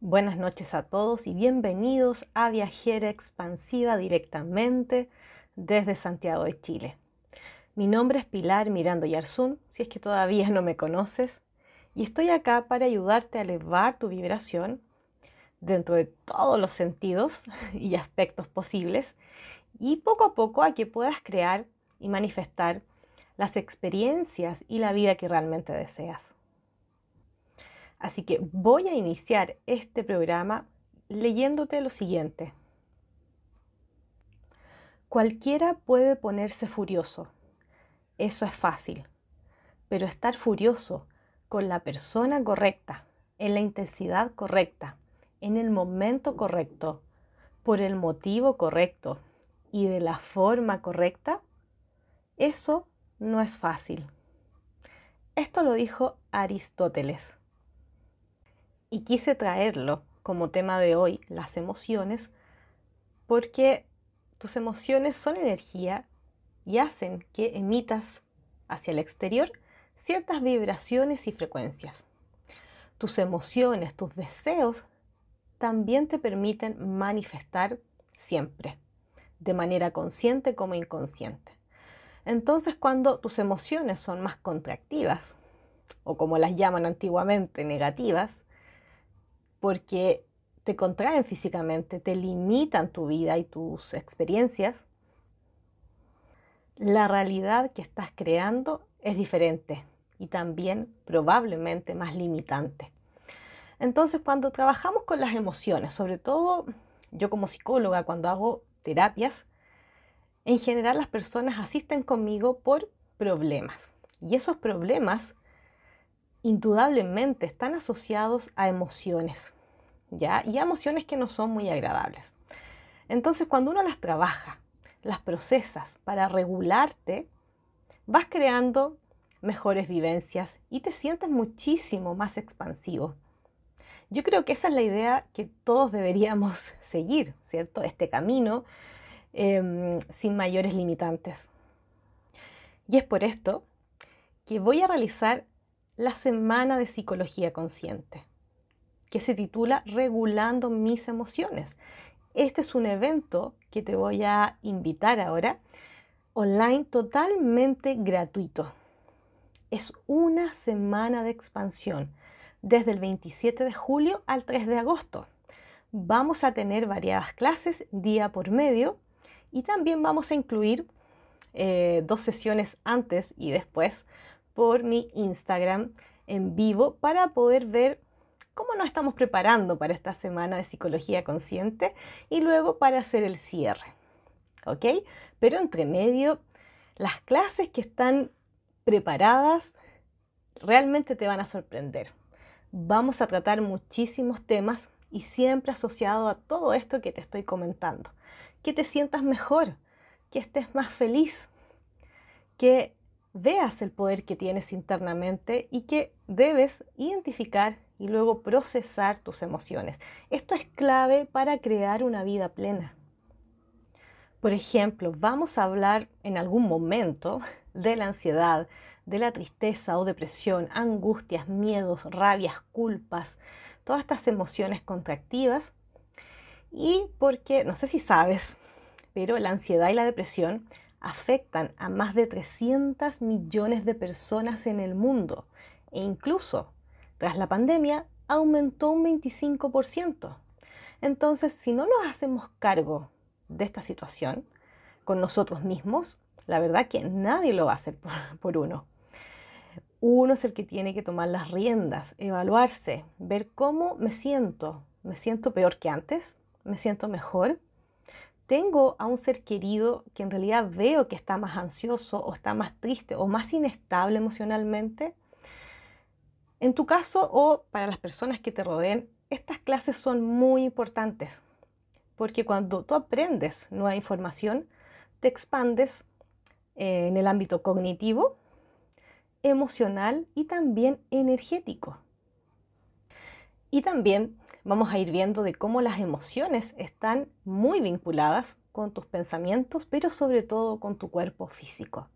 Buenas noches a todos y bienvenidos a Viajera Expansiva directamente desde Santiago de Chile. Mi nombre es Pilar Mirando Yarzún, si es que todavía no me conoces, y estoy acá para ayudarte a elevar tu vibración dentro de todos los sentidos y aspectos posibles y poco a poco a que puedas crear y manifestar las experiencias y la vida que realmente deseas. Así que voy a iniciar este programa leyéndote lo siguiente. Cualquiera puede ponerse furioso, eso es fácil, pero estar furioso con la persona correcta, en la intensidad correcta, en el momento correcto, por el motivo correcto y de la forma correcta, eso no es fácil. Esto lo dijo Aristóteles y quise traerlo como tema de hoy, las emociones, porque tus emociones son energía y hacen que emitas hacia el exterior ciertas vibraciones y frecuencias. Tus emociones, tus deseos, también te permiten manifestar siempre, de manera consciente como inconsciente. Entonces, cuando tus emociones son más contractivas, o como las llaman antiguamente, negativas, porque te contraen físicamente, te limitan tu vida y tus experiencias, la realidad que estás creando es diferente y también probablemente más limitante. Entonces, cuando trabajamos con las emociones, sobre todo yo como psicóloga, cuando hago terapias, en general las personas asisten conmigo por problemas. Y esos problemas indudablemente están asociados a emociones, ¿ya? Y emociones que no son muy agradables. Entonces, cuando uno las trabaja, las procesas para regularte, vas creando mejores vivencias y te sientes muchísimo más expansivo. Yo creo que esa es la idea que todos deberíamos seguir, ¿cierto? Este camino em, sin mayores limitantes. Y es por esto que voy a realizar la Semana de Psicología Consciente, que se titula Regulando mis emociones. Este es un evento que te voy a invitar ahora online totalmente gratuito. Es una semana de expansión desde el 27 de julio al 3 de agosto. Vamos a tener variadas clases día por medio y también vamos a incluir eh, dos sesiones antes y después por mi Instagram en vivo para poder ver cómo nos estamos preparando para esta semana de psicología consciente y luego para hacer el cierre. ¿Ok? Pero entre medio, las clases que están preparadas realmente te van a sorprender. Vamos a tratar muchísimos temas y siempre asociado a todo esto que te estoy comentando. Que te sientas mejor, que estés más feliz, que veas el poder que tienes internamente y que debes identificar y luego procesar tus emociones. Esto es clave para crear una vida plena. Por ejemplo, vamos a hablar en algún momento de la ansiedad, de la tristeza o depresión, angustias, miedos, rabias, culpas, todas estas emociones contractivas. Y porque, no sé si sabes, pero la ansiedad y la depresión afectan a más de 300 millones de personas en el mundo e incluso tras la pandemia aumentó un 25%. Entonces, si no nos hacemos cargo de esta situación con nosotros mismos, la verdad que nadie lo va a hacer por, uno. Uno es el que tiene que tomar las riendas, evaluarse, ver cómo me siento. ¿Me siento peor que antes? ¿Me siento mejor? tengo a un ser querido que en realidad veo que está más ansioso o está más triste o más inestable emocionalmente, en tu caso o para las personas que te rodeen, estas clases son muy importantes porque cuando tú aprendes nueva información, te expandes en el ámbito cognitivo, emocional y también energético. Y también vamos a ir viendo de cómo las emociones están muy vinculadas con tus pensamientos, pero sobre todo con tu cuerpo físico.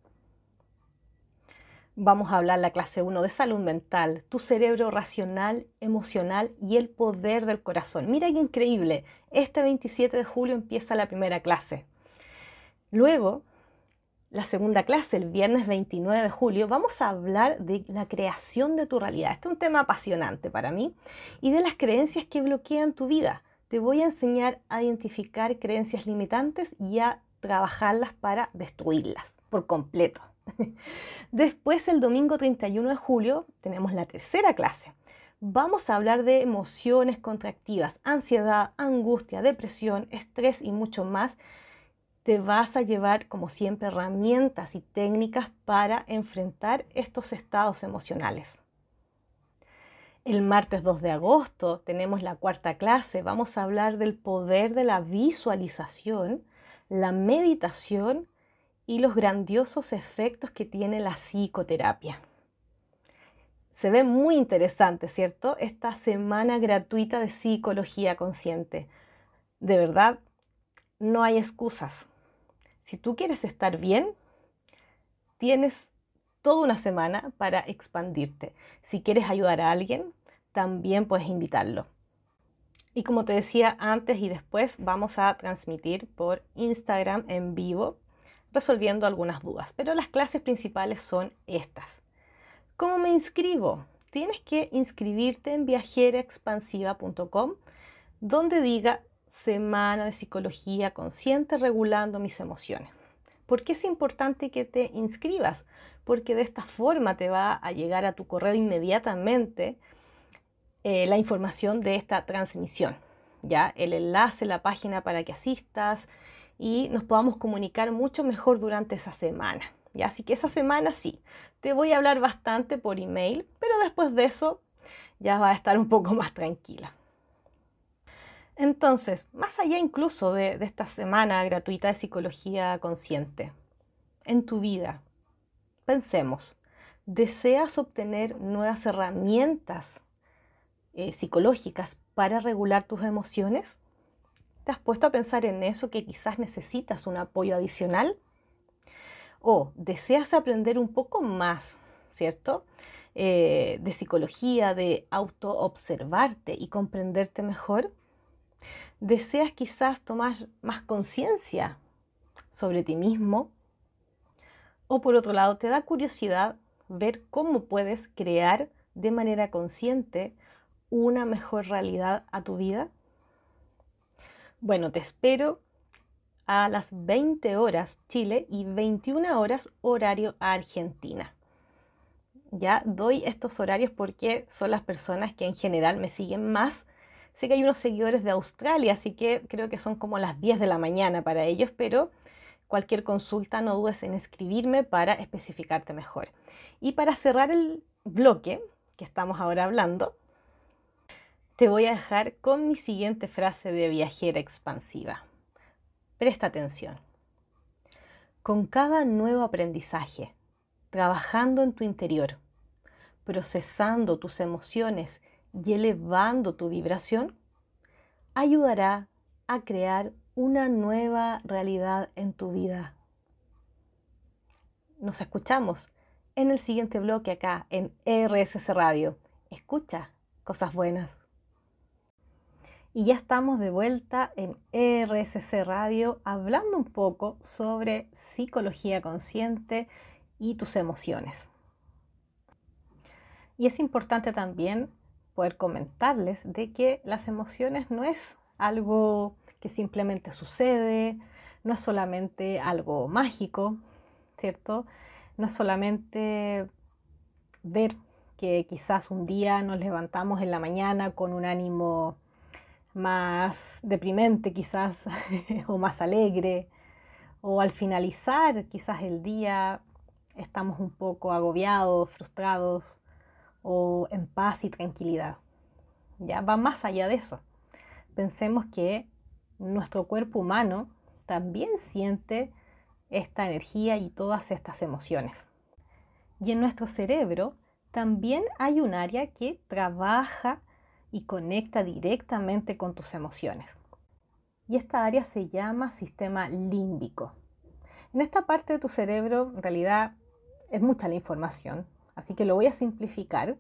Vamos a hablar la clase 1 de salud mental, tu cerebro racional, emocional y el poder del corazón. Mira qué increíble. Este 27 de julio empieza la primera clase. Luego, la segunda clase, el viernes 29 de julio, vamos a hablar de la creación de tu realidad. Este es un tema apasionante para mí y de las creencias que bloquean tu vida. Te voy a enseñar a identificar creencias limitantes y a trabajarlas para destruirlas por completo. Después, el domingo 31 de julio, tenemos la tercera clase. Vamos a hablar de emociones contractivas, ansiedad, angustia, depresión, estrés y mucho más. Te vas a llevar, como siempre, herramientas y técnicas para enfrentar estos estados emocionales. El martes 2 de agosto tenemos la cuarta clase. Vamos a hablar del poder de la visualización, la meditación y los grandiosos efectos que tiene la psicoterapia. Se ve muy interesante, ¿cierto? Esta semana gratuita de psicología consciente. De verdad, no hay excusas. Si tú quieres estar bien, tienes toda una semana para expandirte. Si quieres ayudar a alguien, también puedes invitarlo. Y como te decía antes y después, vamos a transmitir por Instagram en vivo resolviendo algunas dudas, pero las clases principales son estas. ¿Cómo me inscribo? Tienes que inscribirte en viajeraexpansiva.com donde diga Semana de Psicología Consciente regulando mis emociones. ¿Por qué es importante que te inscribas? Porque de esta forma te va a llegar a tu correo inmediatamente eh, la información de esta transmisión. Ya el enlace, la página para que asistas, y nos podamos comunicar mucho mejor durante esa semana. ¿ya? Así que esa semana sí, te voy a hablar bastante por email, pero después de eso ya va a estar un poco más tranquila. Entonces, más allá incluso de, esta semana gratuita de psicología consciente, en tu vida, pensemos, ¿deseas obtener nuevas herramientas eh, psicológicas para regular tus emociones? ¿Te has puesto a pensar en eso que quizás necesitas un apoyo adicional? ¿O deseas aprender un poco más, ¿cierto? Eh, de psicología, de autoobservarte y comprenderte mejor? ¿Deseas quizás tomar más conciencia sobre ti mismo? ¿O por otro lado, te da curiosidad ver cómo puedes crear de manera consciente una mejor realidad a tu vida? Bueno, te espero a las 20 horas Chile y 21 horas horario Argentina. Ya doy estos horarios porque son las personas que en general me siguen más. Sé que hay unos seguidores de Australia, así que creo que son como las 10 de la mañana para ellos, pero cualquier consulta no dudes en escribirme para especificarte mejor. Y para cerrar el bloque que estamos ahora hablando, te voy a dejar con mi siguiente frase de viajera expansiva. Presta atención. Con cada nuevo aprendizaje, trabajando en tu interior, procesando tus emociones y elevando tu vibración, ayudará a crear una nueva realidad en tu vida. Nos escuchamos en el siguiente bloque acá en RSS Radio. Escucha cosas buenas. Y ya estamos de vuelta en RSC Radio hablando un poco sobre psicología consciente y tus emociones. Y es importante también poder comentarles de que las emociones no es algo que simplemente sucede, no es solamente algo mágico, ¿cierto? No es solamente ver que quizás un día nos levantamos en la mañana con un ánimo más deprimente quizás o más alegre o al finalizar quizás el día estamos un poco agobiados, frustrados o en paz y tranquilidad. Ya va más allá de eso. Pensemos que nuestro cuerpo humano también siente esta energía y todas estas emociones. Y en nuestro cerebro también hay un área que trabaja y conecta directamente con tus emociones. Y esta área se llama sistema límbico. En esta parte de tu cerebro, en realidad, es mucha la información, así que lo voy a simplificar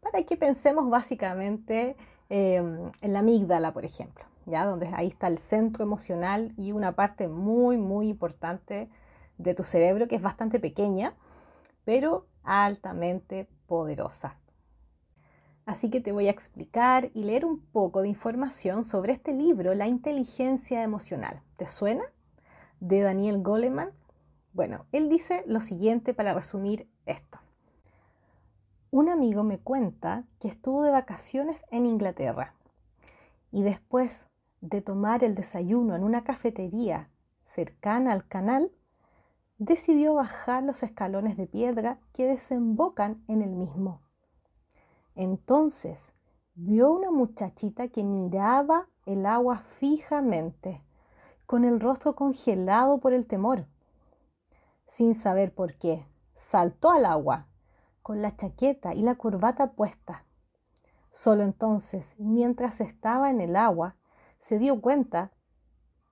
para que pensemos básicamente em, en la amígdala, por ejemplo, ¿ya? donde ahí está el centro emocional y una parte muy, muy importante de tu cerebro que es bastante pequeña, pero altamente poderosa. Así que te voy a explicar y leer un poco de información sobre este libro, La inteligencia emocional. ¿Te suena? De Daniel Goleman. Bueno, él dice lo siguiente para resumir esto. Un amigo me cuenta que estuvo de vacaciones en Inglaterra y después de tomar el desayuno en una cafetería cercana al canal, decidió bajar los escalones de piedra que desembocan en el mismo. Entonces vio una muchachita que miraba el agua fijamente, con el rostro congelado por el temor. Sin saber por qué, saltó al agua, con la chaqueta y la corbata puesta. Solo entonces, mientras estaba en el agua, se dio cuenta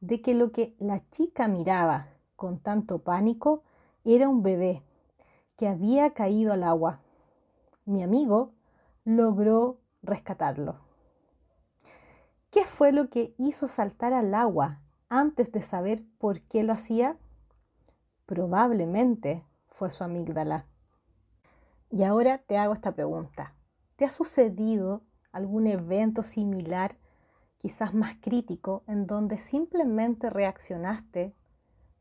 de que lo que la chica miraba con tanto pánico era un bebé que había caído al agua. Mi amigo logró rescatarlo. ¿Qué fue lo que hizo saltar al agua antes de saber por qué lo hacía? Probablemente fue su amígdala. Y ahora te hago esta pregunta. ¿Te ha sucedido algún evento similar, quizás más crítico, en donde simplemente reaccionaste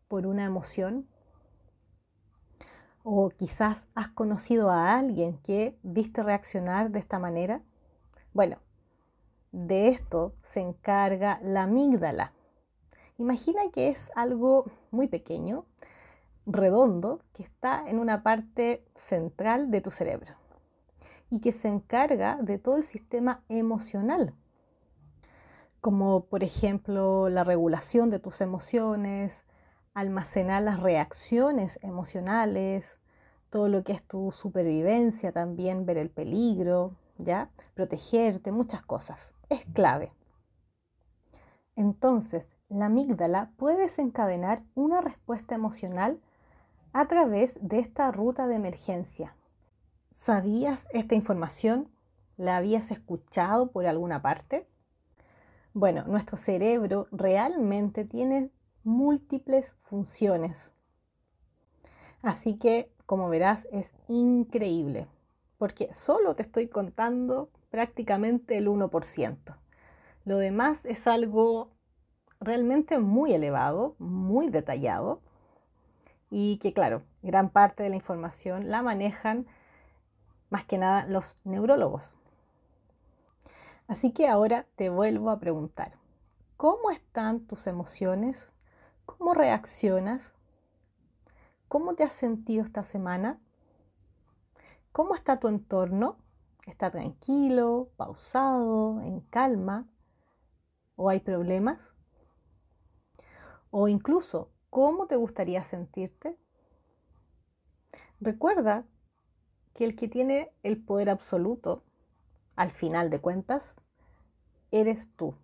por una emoción? O quizás has conocido a alguien que viste reaccionar de esta manera. Bueno, de esto se encarga la amígdala. Imagina que es algo muy pequeño, redondo, que está en una parte central de tu cerebro y que se encarga de todo el sistema emocional, como por ejemplo la regulación de tus emociones, almacenar las reacciones emocionales, todo lo que es tu supervivencia también, ver el peligro, ¿ya? Protegerte, muchas cosas. Es clave. Entonces, la amígdala puede desencadenar una respuesta emocional a través de esta ruta de emergencia. ¿Sabías esta información? ¿La habías escuchado por alguna parte? Bueno, nuestro cerebro realmente tiene múltiples funciones. Así que, como verás, es increíble, porque solo te estoy contando prácticamente el 1%. Lo demás es algo realmente muy elevado, muy detallado, y que claro, gran parte de la información la manejan más que nada los neurólogos. Así que ahora te vuelvo a preguntar, ¿cómo están tus emociones ¿Cómo reaccionas? ¿Cómo te has sentido esta semana? ¿Cómo está tu entorno? ¿Está tranquilo, pausado, en calma? ¿O hay problemas? O incluso, ¿cómo te gustaría sentirte? Recuerda que el que tiene el poder absoluto, al final de cuentas, eres tú.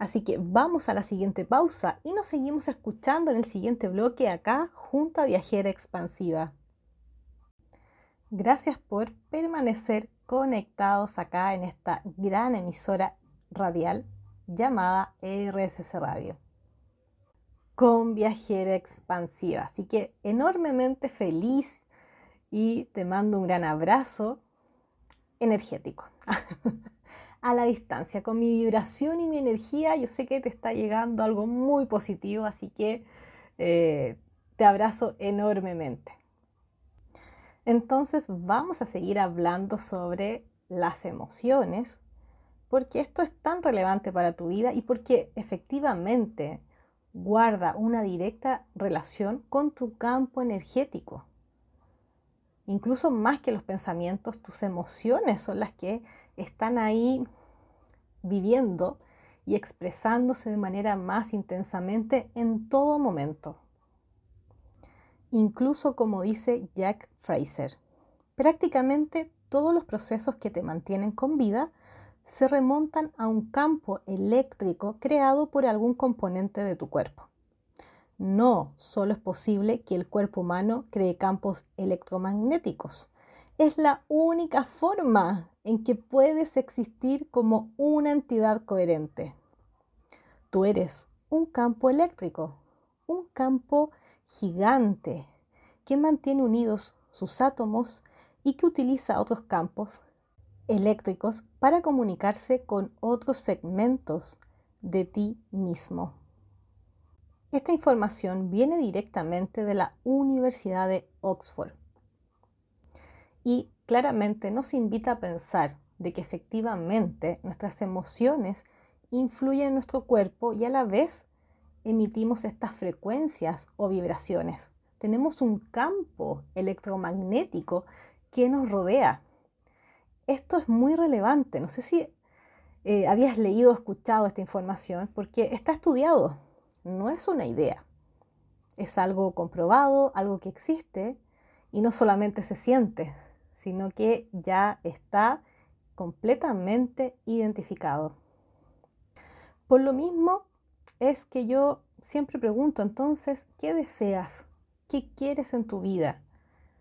Así que vamos a la siguiente pausa y nos seguimos escuchando en el siguiente bloque acá junto a Viajera Expansiva. Gracias por permanecer conectados acá en esta gran emisora radial llamada RSS Radio con Viajera Expansiva. Así que enormemente feliz y te mando un gran abrazo energético. a la distancia. Con mi vibración y mi energía, yo sé que te está llegando algo muy positivo, así que eh, te abrazo enormemente. Entonces vamos a seguir hablando sobre las emociones, porque esto es tan relevante para tu vida y porque efectivamente guarda una directa relación con tu campo energético. Incluso más que los pensamientos, tus emociones son las que están ahí viviendo y expresándose de manera más intensamente en todo momento. Incluso como dice Jack Fraser, prácticamente todos los procesos que te mantienen con vida se remontan a un campo eléctrico creado por algún componente de tu cuerpo. No solo es posible que el cuerpo humano cree campos electromagnéticos. Es la única forma en que puedes existir como una entidad coherente. Tú eres un campo eléctrico, un campo gigante que mantiene unidos sus átomos y que utiliza otros campos eléctricos para comunicarse con otros segmentos de ti mismo. Esta información viene directamente de la Universidad de Oxford y claramente nos invita a pensar de que efectivamente nuestras emociones influyen en nuestro cuerpo y a la vez emitimos estas frecuencias o vibraciones. Tenemos un campo electromagnético que nos rodea. Esto es muy relevante. No sé si eh, habías leído o escuchado esta información porque está estudiado. No es una idea. Es algo comprobado, algo que existe y no solamente se siente, sino que ya está completamente identificado. Por lo mismo es que yo siempre pregunto entonces, ¿qué deseas? ¿Qué quieres en tu vida?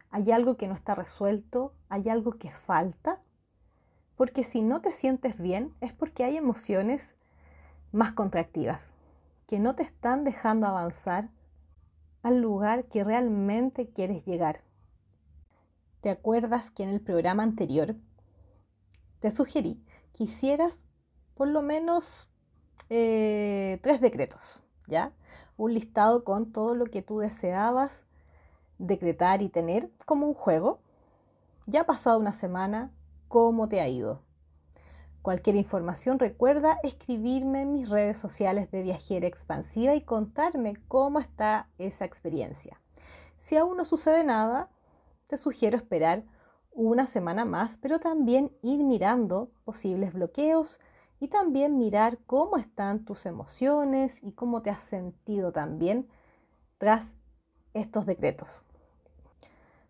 ¿Hay algo que no está resuelto? ¿Hay algo que falta? Porque si no te sientes bien es porque hay emociones más contractivas, que no te están dejando avanzar al lugar que realmente quieres llegar. ¿Te acuerdas que en el programa anterior te sugerí que hicieras por lo menos eh, tres decretos, ¿ya? Un listado con todo lo que tú deseabas decretar y tener como un juego. Ya ha pasado una semana, ¿cómo te ha ido? Cualquier información recuerda escribirme en mis redes sociales de Viajera Expansiva y contarme cómo está esa experiencia. Si aún no sucede nada, te sugiero esperar una semana más, pero también ir mirando posibles bloqueos y también mirar cómo están tus emociones y cómo te has sentido también tras estos decretos.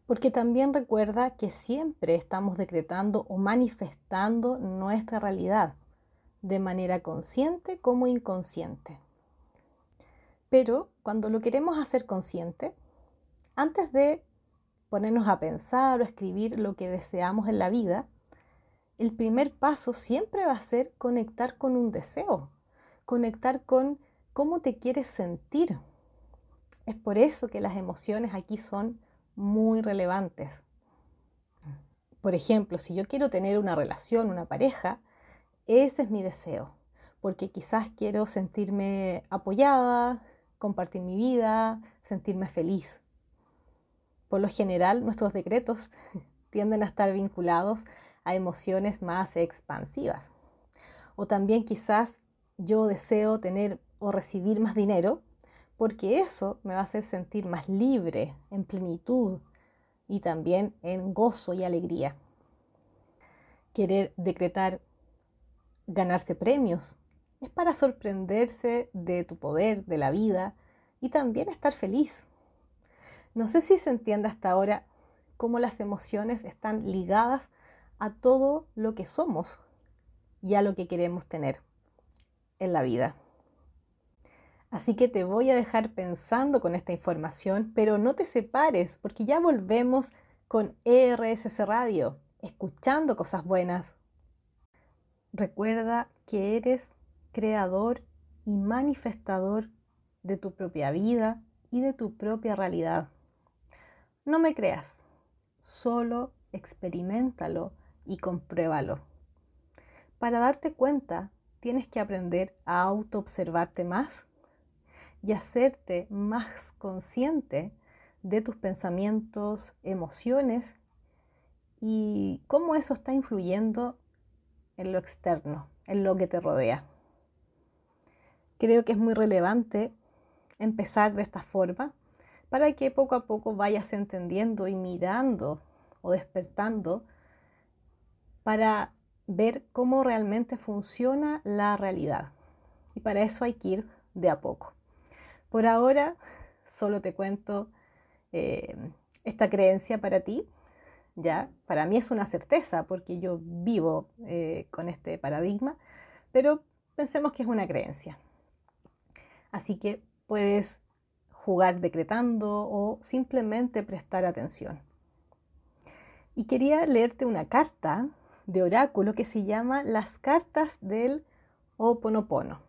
Porque también recuerda que siempre estamos decretando o manifestando nuestra realidad, de manera consciente como inconsciente. Pero cuando lo queremos hacer consciente, antes de ponernos a pensar o escribir lo que deseamos en la vida, el primer paso siempre va a ser conectar con un deseo, conectar con cómo te quieres sentir. Es por eso que las emociones aquí son muy relevantes. Por ejemplo, si yo quiero tener una relación, una pareja, ese es mi deseo, porque quizás quiero sentirme apoyada, compartir mi vida, sentirme feliz. Por lo general, nuestros decretos tienden a estar vinculados a emociones más expansivas. O también quizás yo deseo tener o recibir más dinero porque eso me va a hacer sentir más libre, en plenitud y también en gozo y alegría. Querer decretar ganarse premios es para sorprenderse de tu poder, de la vida y también estar feliz. No sé si se entiende hasta ahora cómo las emociones están ligadas a todo lo que somos y a lo que queremos tener en la vida. Así que te voy a dejar pensando con esta información, pero no te separes porque ya volvemos con ERSS Radio, escuchando cosas buenas. Recuerda que eres creador y manifestador de tu propia vida y de tu propia realidad. No me creas, solo experimentalo y compruébalo. Para darte cuenta, tienes que aprender a autoobservarte más y hacerte más consciente de tus pensamientos, emociones y cómo eso está influyendo en lo externo, en lo que te rodea. Creo que es muy relevante empezar de esta forma para que poco a poco vayas entendiendo y mirando o despertando para ver cómo realmente funciona la realidad. Y para eso hay que ir de a poco. Por ahora solo te cuento eh, esta creencia para ti. Ya, para mí es una certeza porque yo vivo eh, con este paradigma, pero pensemos que es una creencia. Así que puedes jugar decretando o simplemente prestar atención. Y quería leerte una carta de oráculo que se llama Las cartas del Oponopono.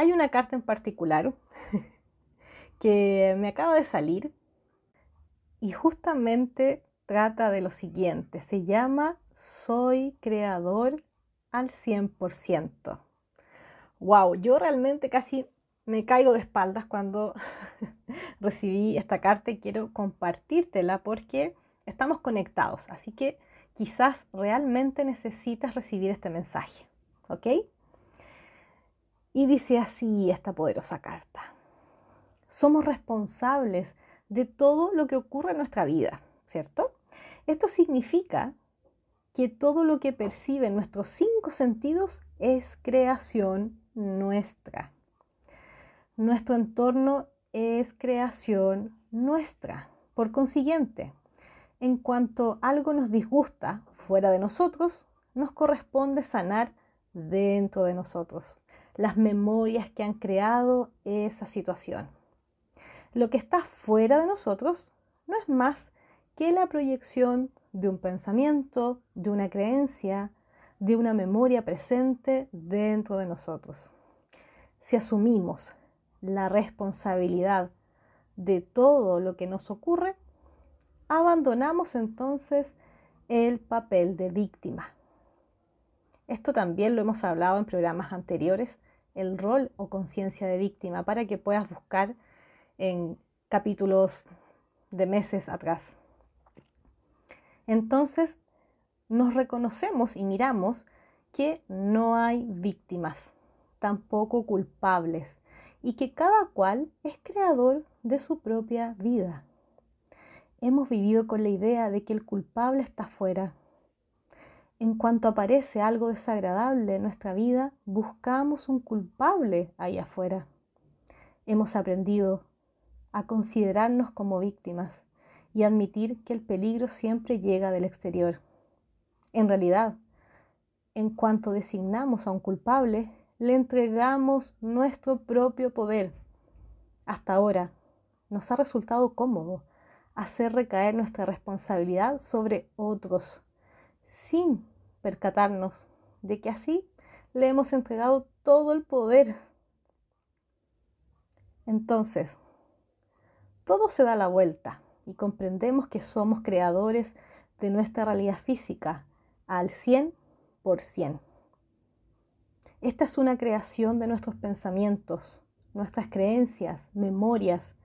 Hay una carta en particular que me acaba de salir y justamente trata de lo siguiente. Se llama Soy creador al 100%. Wow, yo realmente casi me caigo de espaldas cuando recibí esta carta y quiero compartírtela porque estamos conectados. Así que quizás realmente necesitas recibir este mensaje. ¿Ok? Y dice así esta poderosa carta. Somos responsables de todo lo que ocurre en nuestra vida, ¿cierto? Esto significa que todo lo que perciben nuestros cinco sentidos es creación nuestra. Nuestro entorno es creación nuestra. Por consiguiente, en cuanto algo nos disgusta fuera de nosotros, nos corresponde sanar dentro de nosotros las memorias que han creado esa situación. Lo que está fuera de nosotros no es más que la proyección de un pensamiento, de una creencia, de una memoria presente dentro de nosotros. Si asumimos la responsabilidad de todo lo que nos ocurre, abandonamos entonces el papel de víctima. Esto también lo hemos hablado en programas anteriores, el rol o conciencia de víctima, para que puedas buscar en capítulos de meses atrás. Entonces, nos reconocemos y miramos que no hay víctimas, tampoco culpables, y que cada cual es creador de su propia vida. Hemos vivido con la idea de que el culpable está fuera. En cuanto aparece algo desagradable en nuestra vida, buscamos un culpable ahí afuera. Hemos aprendido a considerarnos como víctimas y admitir que el peligro siempre llega del exterior. En realidad, en cuanto designamos a un culpable, le entregamos nuestro propio poder. Hasta ahora, nos ha resultado cómodo hacer recaer nuestra responsabilidad sobre otros, sin percatarnos de que así le hemos entregado todo el poder. Entonces, todo se da la vuelta y comprendemos que somos creadores de nuestra realidad física al 100%. Esta es una creación de nuestros pensamientos, nuestras creencias, memorias,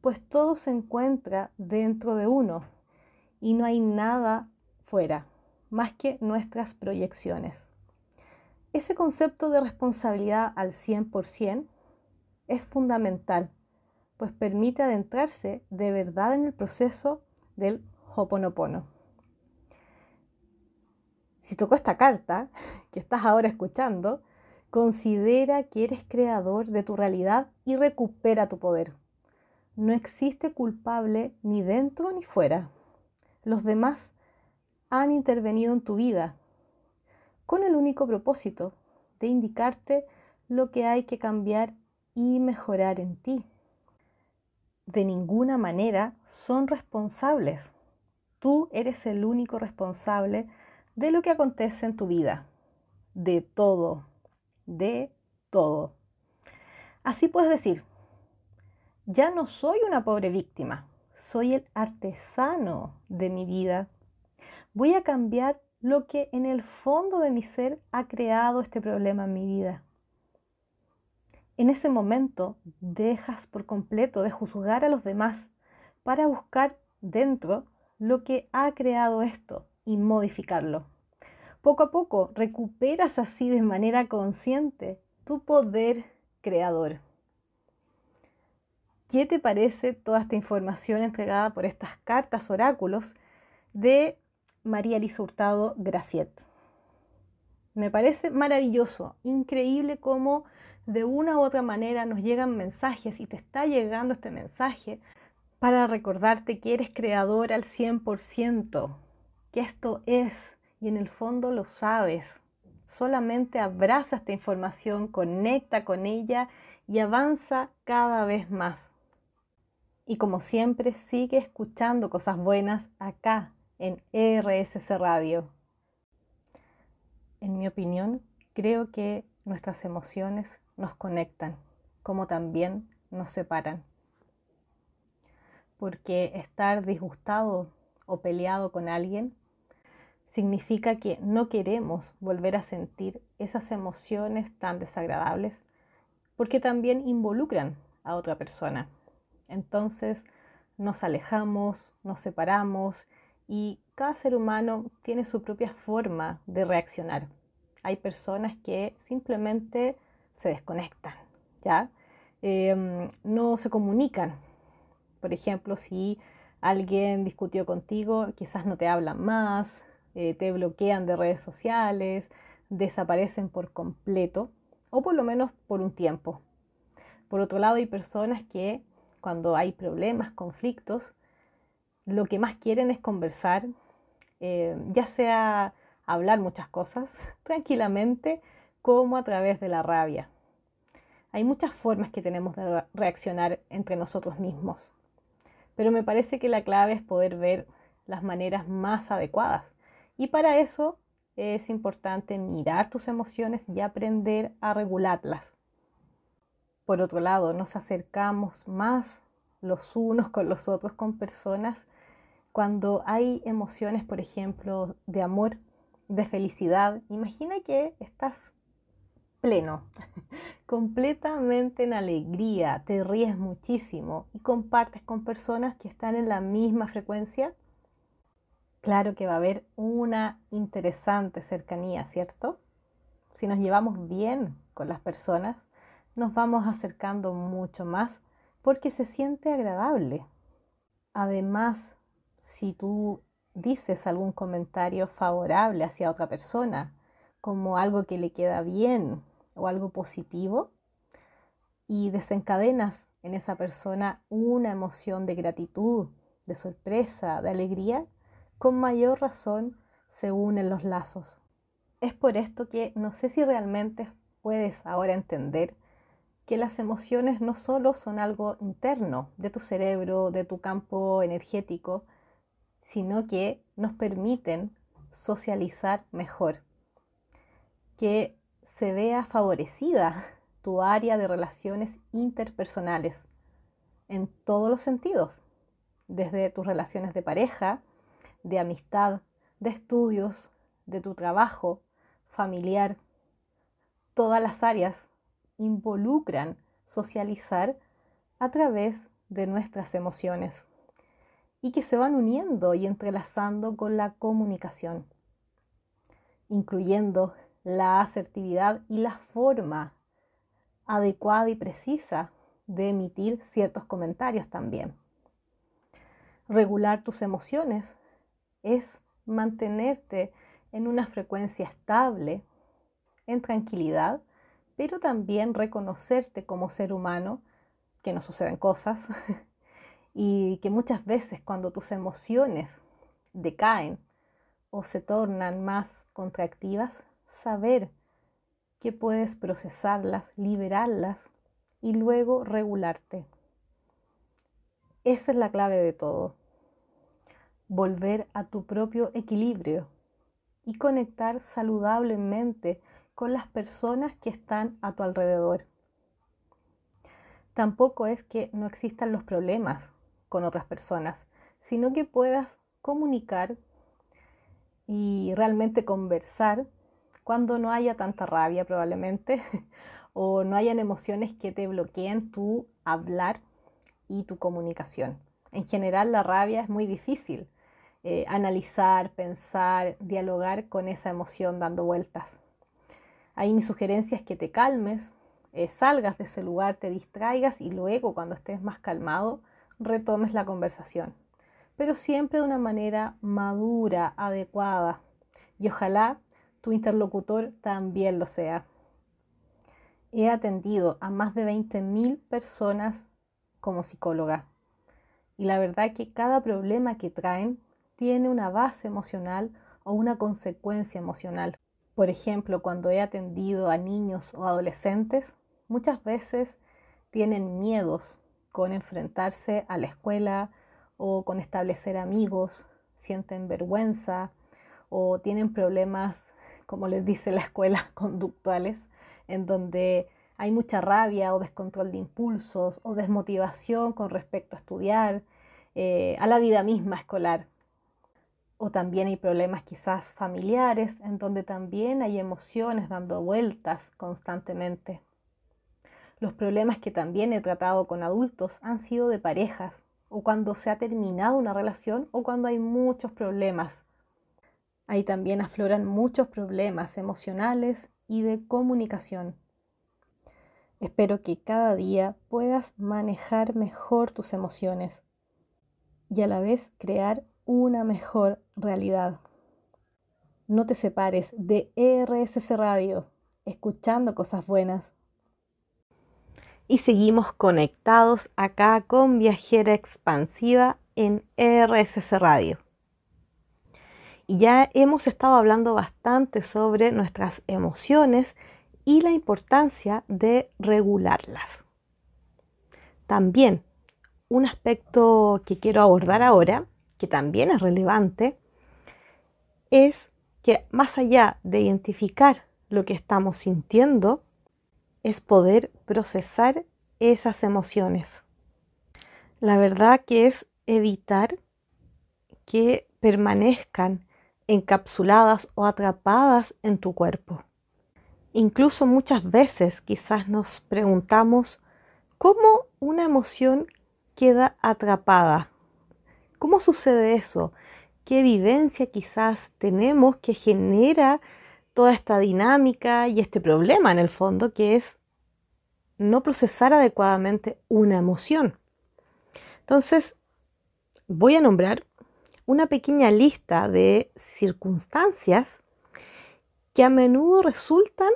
pues todo se encuentra dentro de uno y no hay nada fuera, más que nuestras proyecciones. Ese concepto de responsabilidad al 100% es fundamental pues permite adentrarse de verdad en el proceso del Hoponopono. Si tocó esta carta que estás ahora escuchando, considera que eres creador de tu realidad y recupera tu poder. No existe culpable ni dentro ni fuera. Los demás han intervenido en tu vida con el único propósito de indicarte lo que hay que cambiar y mejorar en ti de ninguna manera son responsables. Tú eres el único responsable de lo que acontece en tu vida. De todo. De todo. Así puedes decir, ya no soy una pobre víctima, soy el artesano de mi vida. Voy a cambiar lo que en el fondo de mi ser ha creado este problema en mi vida. En ese momento dejas por completo de juzgar a los demás para buscar dentro lo que ha creado esto y modificarlo. Poco a poco recuperas así de manera consciente tu poder creador. ¿Qué te parece toda esta información entregada por estas cartas oráculos de María Elisa Hurtado Graciet? Me parece maravilloso, increíble cómo de una u otra manera nos llegan mensajes y te está llegando este mensaje para recordarte que eres creador al 100%, que esto es y en el fondo lo sabes. Solamente abraza esta información, conecta con ella y avanza cada vez más. Y como siempre, sigue escuchando cosas buenas acá en RSC Radio. En mi opinión, creo que nuestras emociones nos conectan, como también nos separan. Porque estar disgustado o peleado con alguien significa que no queremos volver a sentir esas emociones tan desagradables porque también involucran a otra persona. Entonces nos alejamos, nos separamos y cada ser humano tiene su propia forma de reaccionar. Hay personas que simplemente se desconectan, ¿ya? Em, no se comunican. Por ejemplo, si alguien discutió contigo, quizás no te hablan más, eh, te bloquean de redes sociales, desaparecen por completo o por lo menos por un tiempo. Por otro lado, hay personas que cuando hay problemas, conflictos, lo que más quieren es conversar, eh, ya sea hablar muchas cosas tranquilamente como a través de la rabia. Hay muchas formas que tenemos de reaccionar entre nosotros mismos, pero me parece que la clave es poder ver las maneras más adecuadas y para eso es importante mirar tus emociones y aprender a regularlas. Por otro lado, nos acercamos más los unos con los otros, con personas, cuando hay emociones, por ejemplo, de amor, de felicidad. Imagina que estás pleno, completamente en alegría, te ríes muchísimo y compartes con personas que están en la misma frecuencia Claro que va a haber una interesante cercanía, ¿cierto? Si nos llevamos bien con las personas, nos vamos acercando mucho más porque se siente agradable. Además, si tú dices algún comentario favorable hacia otra persona, como algo que le queda bien o algo positivo, y desencadenas en esa persona una emoción de gratitud, de sorpresa, de alegría, con mayor razón se unen los lazos. Es por esto que no sé si realmente puedes ahora entender que las emociones no solo son algo interno de tu cerebro, de tu campo energético, sino que nos permiten socializar mejor, que se vea favorecida tu área de relaciones interpersonales en todos los sentidos, desde tus relaciones de pareja, de amistad, de estudios, de tu trabajo, familiar. Todas las áreas involucran socializar a través de nuestras emociones y que se van uniendo y entrelazando con la comunicación, incluyendo la asertividad y la forma adecuada y precisa de emitir ciertos comentarios también. Regular tus emociones es mantenerte en una frecuencia estable, en tranquilidad, pero también reconocerte como ser humano, que nos suceden cosas, y que muchas veces cuando tus emociones decaen o se tornan más contractivas, saber que puedes procesarlas, liberarlas y luego regularte. Esa es la clave de todo volver a tu propio equilibrio y conectar saludablemente con las personas que están a tu alrededor. Tampoco es que no existan los problemas con otras personas, sino que puedas comunicar y realmente conversar cuando no haya tanta rabia probablemente o no hayan emociones que te bloqueen tu hablar y tu comunicación. En general la rabia es muy difícil eh, analizar, pensar, dialogar con esa emoción dando vueltas. Ahí mi sugerencia es que te calmes, eh, salgas de ese lugar, te distraigas y luego cuando estés más calmado retomes la conversación. Pero siempre de una manera madura, adecuada. Y ojalá tu interlocutor también lo sea. He atendido a más de 20.000 personas como psicóloga. Y la verdad que cada problema que traen tiene una base emocional o una consecuencia emocional. Por ejemplo, cuando he atendido a niños o adolescentes, muchas veces tienen miedos con enfrentarse a la escuela o con establecer amigos, sienten vergüenza o tienen problemas, como les dice la escuela, conductuales, en donde hay mucha rabia o descontrol de impulsos o desmotivación con respecto a estudiar, eh, a la vida misma escolar. O también hay problemas quizás familiares, en donde también hay emociones dando vueltas constantemente. Los problemas que también he tratado con adultos han sido de parejas, o cuando se ha terminado una relación, o cuando hay muchos problemas. Ahí también afloran muchos problemas emocionales y de comunicación. Espero que cada día puedas manejar mejor tus emociones y a la vez crear una mejor realidad. No te separes de RSC Radio, escuchando cosas buenas. Y seguimos conectados acá con Viajera Expansiva en RSC Radio. Y ya hemos estado hablando bastante sobre nuestras emociones y la importancia de regularlas. También un aspecto que quiero abordar ahora, que también es relevante, es que más allá de identificar lo que estamos sintiendo, es poder procesar esas emociones. La verdad que es evitar que permanezcan encapsuladas o atrapadas en tu cuerpo. Incluso muchas veces quizás nos preguntamos cómo una emoción queda atrapada. ¿Cómo sucede eso? ¿Qué vivencia quizás tenemos que genera toda esta dinámica y este problema en el fondo que es no procesar adecuadamente una emoción? Entonces, voy a nombrar una pequeña lista de circunstancias que a menudo resultan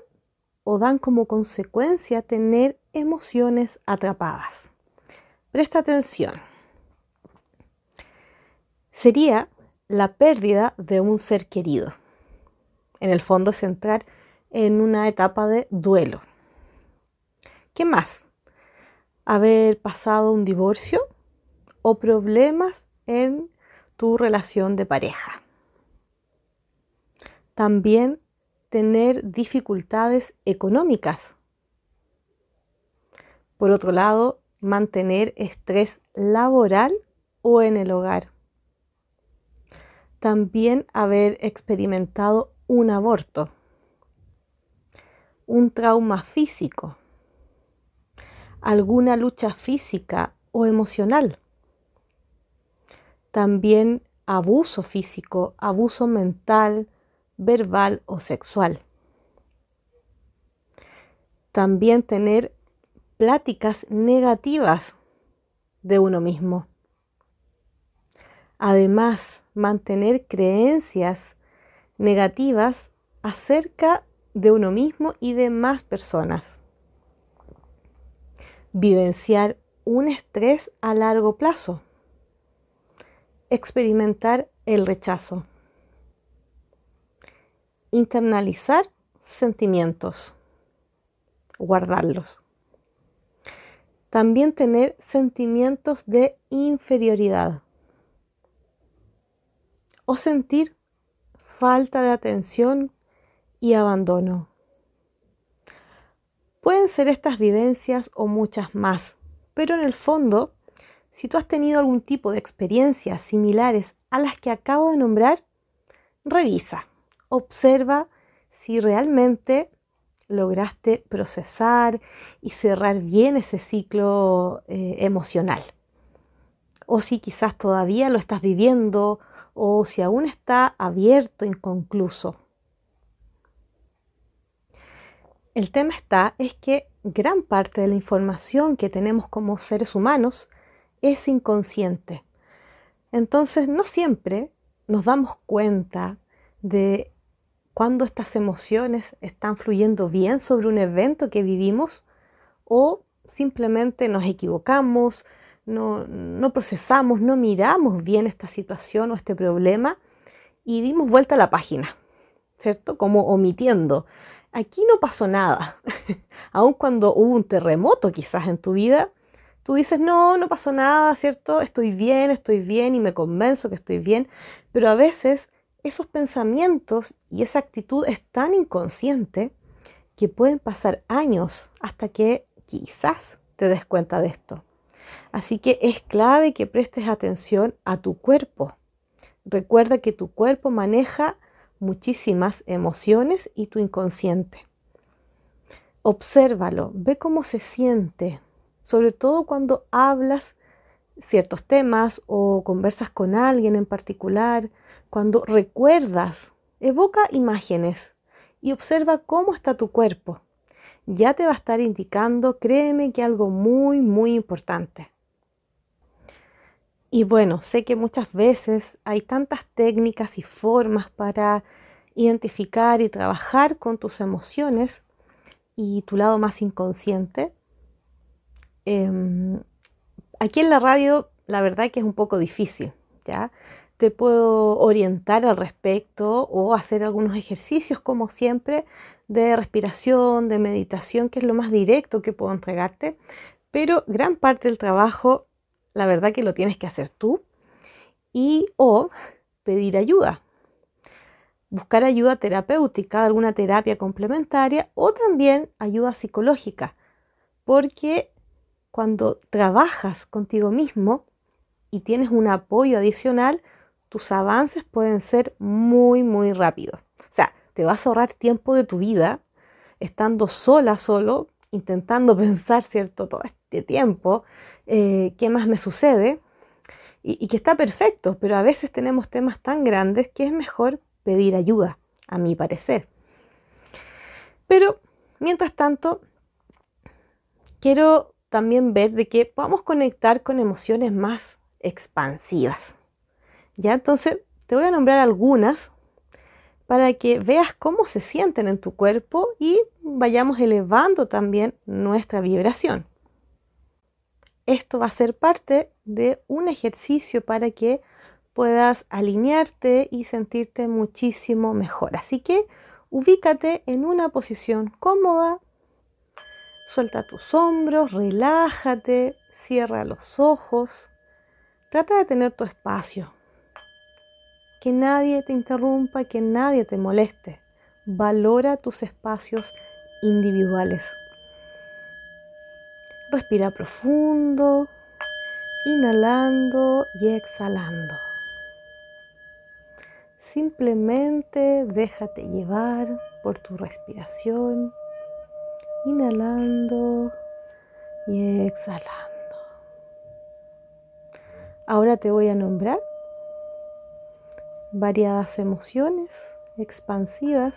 o dan como consecuencia tener emociones atrapadas. Presta atención. Sería la pérdida de un ser querido. En el fondo es entrar en una etapa de duelo. ¿Qué más? Haber pasado un divorcio o problemas en tu relación de pareja. También tener dificultades económicas. Por otro lado, mantener estrés laboral o en el hogar. También haber experimentado un aborto, un trauma físico, alguna lucha física o emocional. También abuso físico, abuso mental, verbal o sexual. También tener pláticas negativas de uno mismo. Además, mantener creencias negativas acerca de uno mismo y de más personas. Vivenciar un estrés a largo plazo. Experimentar el rechazo internalizar sentimientos, guardarlos. También tener sentimientos de inferioridad o sentir falta de atención y abandono. Pueden ser estas vivencias o muchas más, pero en el fondo, si tú has tenido algún tipo de experiencias similares a las que acabo de nombrar, revisa observa si realmente lograste procesar y cerrar bien ese ciclo eh, emocional. O si quizás todavía lo estás viviendo o si aún está abierto, inconcluso. El tema está es que gran parte de la información que tenemos como seres humanos es inconsciente. Entonces no siempre nos damos cuenta de cuando estas emociones están fluyendo bien sobre un evento que vivimos o simplemente nos equivocamos, no, procesamos, no miramos bien esta situación o este problema y dimos vuelta a la página. ¿cierto? Como omitiendo. Aquí no pasó nada. Aun cuando hubo un terremoto quizás en tu vida, tú dices, no, no pasó nada, ¿cierto? Estoy bien, estoy bien y me convenzo que estoy bien. Pero a veces esos pensamientos y esa actitud es tan inconsciente que pueden pasar años hasta que quizás te des cuenta de esto. Así que es clave que prestes atención a tu cuerpo. Recuerda que tu cuerpo maneja muchísimas emociones y tu inconsciente. Obsérvalo, ve cómo se siente, sobre todo cuando hablas ciertos temas o conversas con alguien en particular, cuando recuerdas, evoca imágenes y observa cómo está tu cuerpo. Ya te va a estar indicando, créeme que algo muy, muy importante. Y bueno, sé que muchas veces hay tantas técnicas y formas para identificar y trabajar con tus emociones y tu lado más inconsciente. Em, aquí en la radio, la verdad que es un poco difícil, ¿ya? Te puedo orientar al respecto o hacer algunos ejercicios, como siempre, de respiración, de meditación, que es lo más directo que puedo entregarte. Pero gran parte del trabajo la verdad que lo tienes que hacer tú y o pedir ayuda. Buscar ayuda terapéutica, alguna terapia complementaria o también ayuda psicológica, porque cuando trabajas contigo mismo y tienes un apoyo adicional, tus avances pueden ser muy, muy rápidos. O sea, te vas a ahorrar tiempo de tu vida estando sola, solo, intentando pensar, ¿cierto? Todo este tiempo eh, qué más me sucede y, que está perfecto, pero a veces tenemos temas tan grandes que es mejor pedir ayuda, a mi parecer. Pero, mientras tanto, quiero también ver de que podamos conectar con emociones más expansivas. Ya, entonces te voy a nombrar algunas para que veas cómo se sienten en tu cuerpo y vayamos elevando también nuestra vibración. Esto va a ser parte de un ejercicio para que puedas alinearte y sentirte muchísimo mejor. Así que ubícate en una posición cómoda, suelta tus hombros, relájate, cierra los ojos, trata de tener tu espacio, que nadie te interrumpa, que nadie te moleste. Valora tus espacios individuales. Respira profundo, inhalando y exhalando. Simplemente déjate llevar por tu respiración, inhalando y exhalando. Ahora te voy a nombrar variadas emociones expansivas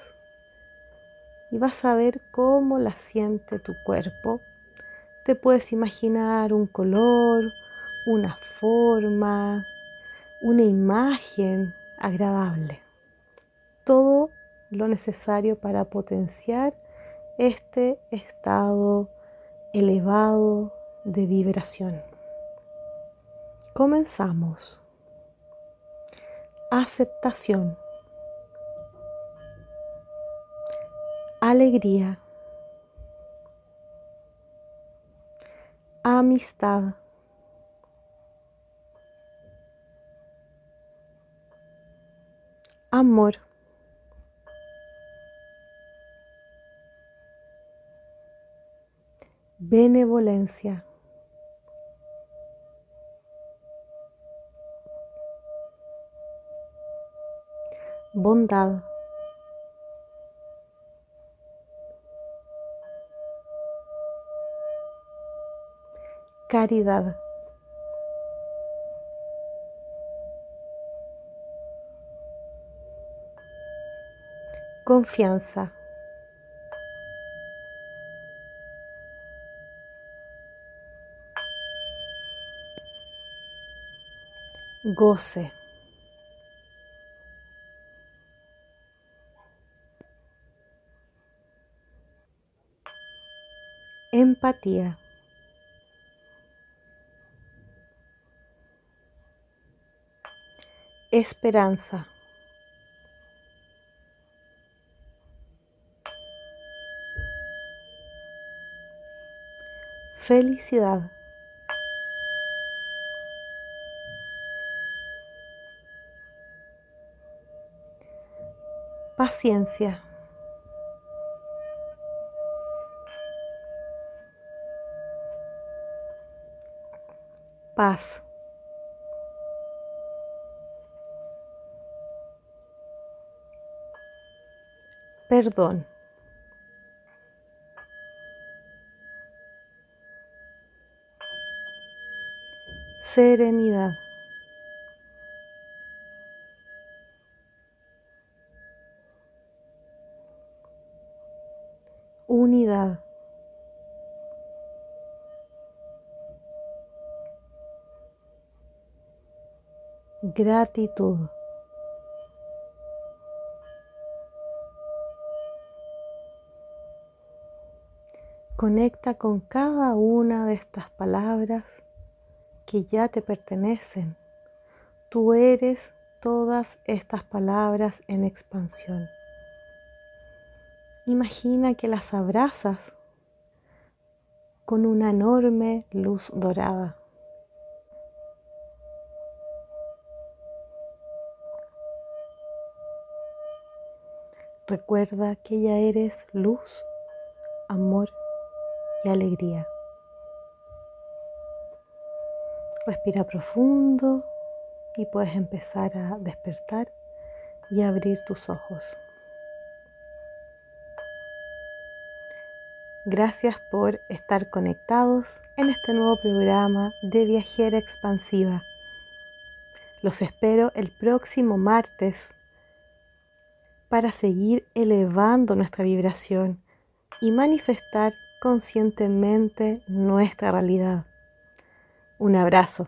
y vas a ver cómo las siente tu cuerpo te puedes imaginar un color, una forma, una imagen agradable. Todo lo necesario para potenciar este estado elevado de vibración. Comenzamos. Aceptación. Alegría. Amistad. Amor. Benevolencia. Bondad. Caridad. Confianza. Goce. Empatía. esperanza. Felicidad. Paciencia. Paz. Perdón. serenidad. Unidad. Gratitud. Conecta con cada una de estas palabras que ya te pertenecen. Tú eres todas estas palabras en expansión. Imagina que las abrazas con una enorme luz dorada. Recuerda que ya eres luz, amor y alegría. Respira profundo y puedes empezar a despertar y abrir tus ojos. Gracias por estar conectados en este nuevo programa de Viajera Expansiva. Los espero el próximo martes para seguir elevando nuestra vibración y manifestar conscientemente nuestra realidad. Un abrazo.